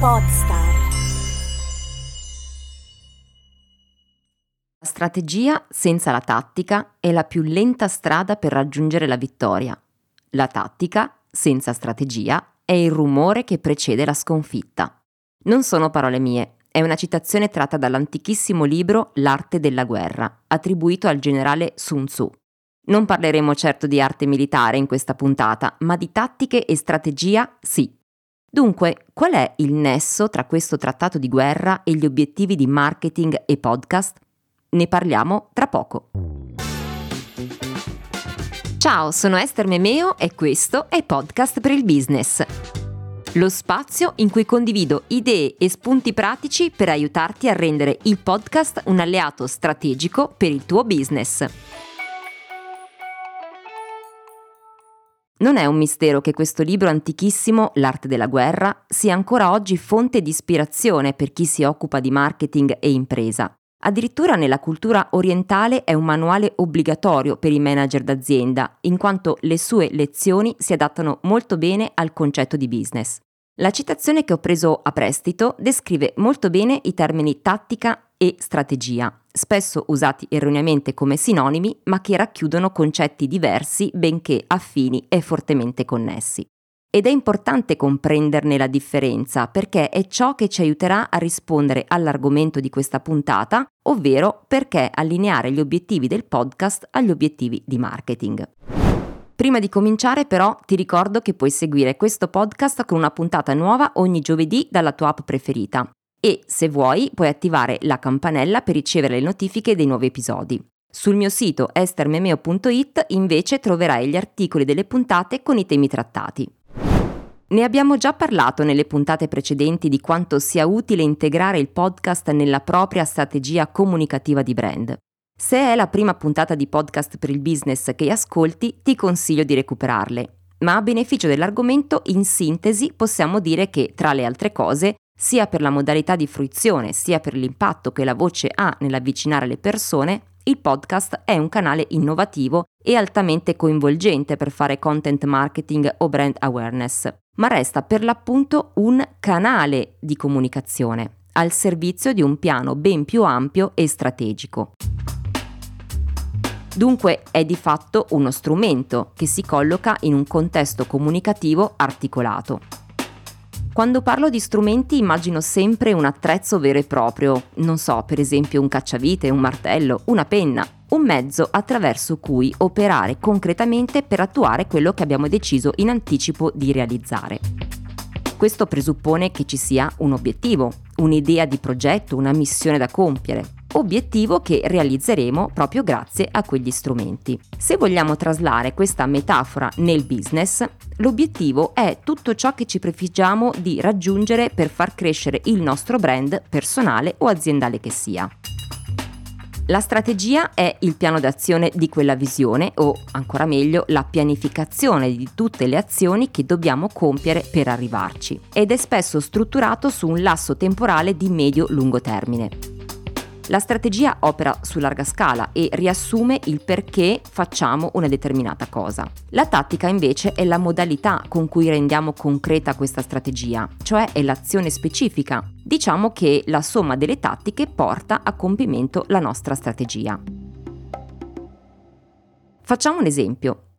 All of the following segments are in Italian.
Podstar. La strategia senza la tattica è la più lenta strada per raggiungere la vittoria. La tattica senza strategia è il rumore che precede la sconfitta. Non sono parole mie, è una citazione tratta dall'antichissimo libro L'arte della guerra, attribuito al generale Sun Tzu. Non parleremo certo di arte militare in questa puntata, ma di tattiche e strategia sì. Dunque, qual è il nesso tra questo trattato di guerra e gli obiettivi di marketing e podcast? Ne parliamo tra poco. Ciao, sono Esther Memeo e questo è Podcast per il Business. Lo spazio in cui condivido idee e spunti pratici per aiutarti a rendere il podcast un alleato strategico per il tuo business. Non è un mistero che questo libro antichissimo, L'arte della guerra, sia ancora oggi fonte di ispirazione per chi si occupa di marketing e impresa. Addirittura nella cultura orientale è un manuale obbligatorio per i manager d'azienda, in quanto le sue lezioni si adattano molto bene al concetto di business. La citazione che ho preso a prestito descrive molto bene i termini tattica e strategia, spesso usati erroneamente come sinonimi, ma che racchiudono concetti diversi benché affini e fortemente connessi. Ed è importante comprenderne la differenza perché è ciò che ci aiuterà a rispondere all'argomento di questa puntata, ovvero perché allineare gli obiettivi del podcast agli obiettivi di marketing. Prima di cominciare però ti ricordo che puoi seguire questo podcast con una puntata nuova ogni giovedì dalla tua app preferita e se vuoi puoi attivare la campanella per ricevere le notifiche dei nuovi episodi. Sul mio sito estermemeo.it invece troverai gli articoli delle puntate con i temi trattati. Ne abbiamo già parlato nelle puntate precedenti di quanto sia utile integrare il podcast nella propria strategia comunicativa di brand. Se è la prima puntata di podcast per il business che ascolti, ti consiglio di recuperarle. Ma a beneficio dell'argomento, in sintesi, possiamo dire che, tra le altre cose, sia per la modalità di fruizione sia per l'impatto che la voce ha nell'avvicinare le persone, il podcast è un canale innovativo e altamente coinvolgente per fare content marketing o brand awareness, ma resta per l'appunto un canale di comunicazione al servizio di un piano ben più ampio e strategico. Dunque è di fatto uno strumento che si colloca in un contesto comunicativo articolato. Quando parlo di strumenti immagino sempre un attrezzo vero e proprio, non so, per esempio un cacciavite, un martello, una penna, un mezzo attraverso cui operare concretamente per attuare quello che abbiamo deciso in anticipo di realizzare. Questo presuppone che ci sia un obiettivo, un'idea di progetto, una missione da compiere, obiettivo che realizzeremo proprio grazie a quegli strumenti. Se vogliamo traslare questa metafora nel business, l'obiettivo è tutto ciò che ci prefiggiamo di raggiungere per far crescere il nostro brand personale o aziendale che sia. La strategia è il piano d'azione di quella visione o, ancora meglio, la pianificazione di tutte le azioni che dobbiamo compiere per arrivarci ed è spesso strutturato su un lasso temporale di medio-lungo termine. La strategia opera su larga scala e riassume il perché facciamo una determinata cosa. La tattica invece è la modalità con cui rendiamo concreta questa strategia, cioè è l'azione specifica. Diciamo che la somma delle tattiche porta a compimento la nostra strategia. Facciamo un esempio.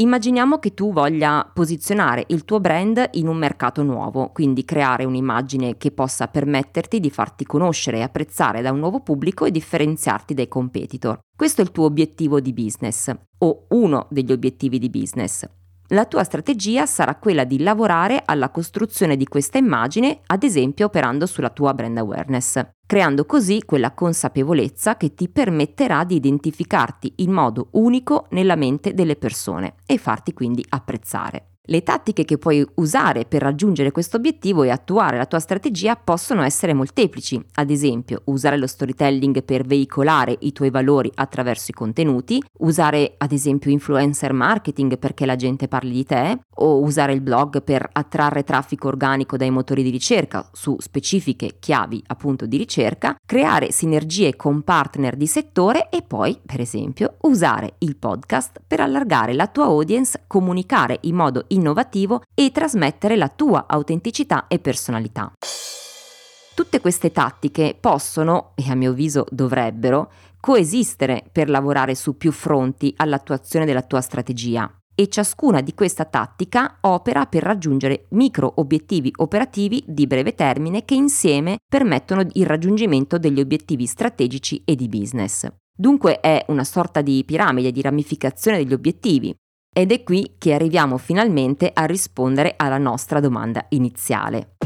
Immaginiamo che tu voglia posizionare il tuo brand in un mercato nuovo, quindi creare un'immagine che possa permetterti di farti conoscere e apprezzare da un nuovo pubblico e differenziarti dai competitor. Questo è il tuo obiettivo di business o uno degli obiettivi di business. La tua strategia sarà quella di lavorare alla costruzione di questa immagine, ad esempio operando sulla tua brand awareness, creando così quella consapevolezza che ti permetterà di identificarti in modo unico nella mente delle persone e farti quindi apprezzare. Le tattiche che puoi usare per raggiungere questo obiettivo e attuare la tua strategia possono essere molteplici, ad esempio usare lo storytelling per veicolare i tuoi valori attraverso i contenuti, usare ad esempio influencer marketing perché la gente parli di te, o usare il blog per attrarre traffico organico dai motori di ricerca su specifiche chiavi appunto di ricerca, creare sinergie con partner di settore e poi, per esempio, usare il podcast per allargare la tua audience, comunicare in modo innovativo e trasmettere la tua autenticità e personalità. Tutte queste tattiche possono, e a mio avviso dovrebbero, coesistere per lavorare su più fronti all'attuazione della tua strategia e ciascuna di questa tattica opera per raggiungere micro obiettivi operativi di breve termine che insieme permettono il raggiungimento degli obiettivi strategici e di business. Dunque è una sorta di piramide di ramificazione degli obiettivi ed è qui che arriviamo finalmente a rispondere alla nostra domanda iniziale.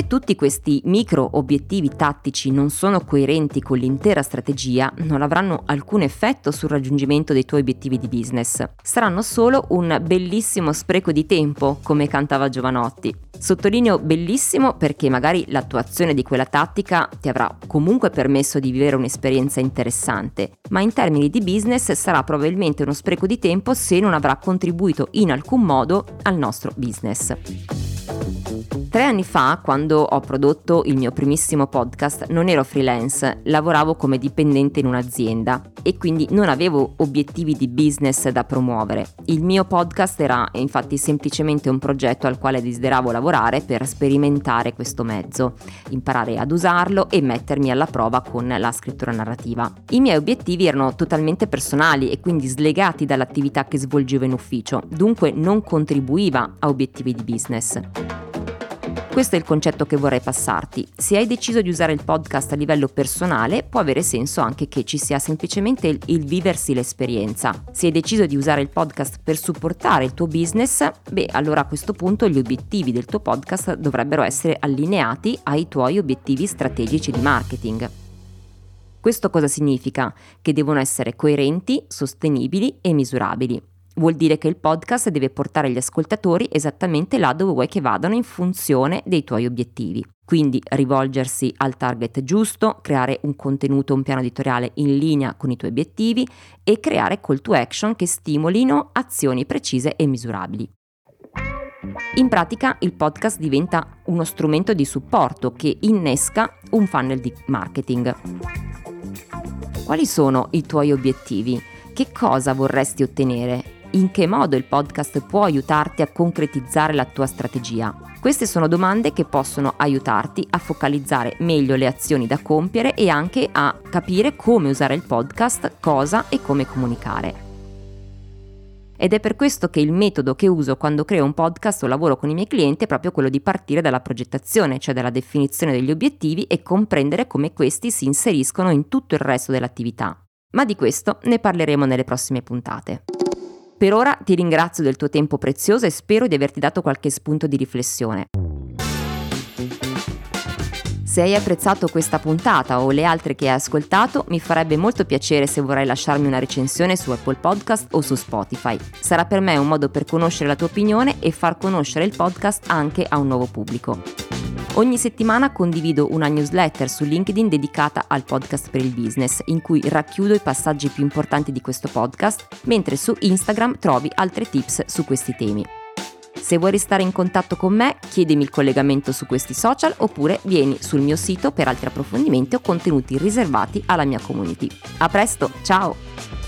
Se tutti questi micro obiettivi tattici non sono coerenti con l'intera strategia, non avranno alcun effetto sul raggiungimento dei tuoi obiettivi di business. Saranno solo un bellissimo spreco di tempo, come cantava Giovanotti. Sottolineo bellissimo perché magari l'attuazione di quella tattica ti avrà comunque permesso di vivere un'esperienza interessante, ma in termini di business sarà probabilmente uno spreco di tempo se non avrà contribuito in alcun modo al nostro business. Tre anni fa, quando ho prodotto il mio primissimo podcast, non ero freelance, lavoravo come dipendente in un'azienda e quindi non avevo obiettivi di business da promuovere. Il mio podcast era infatti semplicemente un progetto al quale desideravo lavorare per sperimentare questo mezzo, imparare ad usarlo e mettermi alla prova con la scrittura narrativa. I miei obiettivi erano totalmente personali e quindi slegati dall'attività che svolgevo in ufficio, dunque non contribuiva a obiettivi di business. Questo è il concetto che vorrei passarti. Se hai deciso di usare il podcast a livello personale, può avere senso anche che ci sia semplicemente il, il viversi l'esperienza. Se hai deciso di usare il podcast per supportare il tuo business, beh, allora a questo punto gli obiettivi del tuo podcast dovrebbero essere allineati ai tuoi obiettivi strategici di marketing. Questo cosa significa? Che devono essere coerenti, sostenibili e misurabili. Vuol dire che il podcast deve portare gli ascoltatori esattamente là dove vuoi che vadano in funzione dei tuoi obiettivi. Quindi rivolgersi al target giusto, creare un contenuto, un piano editoriale in linea con i tuoi obiettivi e creare call to action che stimolino azioni precise e misurabili. In pratica il podcast diventa uno strumento di supporto che innesca un funnel di marketing. Quali sono i tuoi obiettivi? Che cosa vorresti ottenere? In che modo il podcast può aiutarti a concretizzare la tua strategia? Queste sono domande che possono aiutarti a focalizzare meglio le azioni da compiere e anche a capire come usare il podcast, cosa e come comunicare. Ed è per questo che il metodo che uso quando creo un podcast o lavoro con i miei clienti è proprio quello di partire dalla progettazione, cioè dalla definizione degli obiettivi e comprendere come questi si inseriscono in tutto il resto dell'attività. Ma di questo ne parleremo nelle prossime puntate. Per ora ti ringrazio del tuo tempo prezioso e spero di averti dato qualche spunto di riflessione. Se hai apprezzato questa puntata o le altre che hai ascoltato, mi farebbe molto piacere se vorrai lasciarmi una recensione su Apple Podcast o su Spotify. Sarà per me un modo per conoscere la tua opinione e far conoscere il podcast anche a un nuovo pubblico. Ogni settimana condivido una newsletter su LinkedIn dedicata al podcast per il business, in cui racchiudo i passaggi più importanti di questo podcast, mentre su Instagram trovi altre tips su questi temi. Se vuoi restare in contatto con me, chiedimi il collegamento su questi social oppure vieni sul mio sito per altri approfondimenti o contenuti riservati alla mia community. A presto, ciao!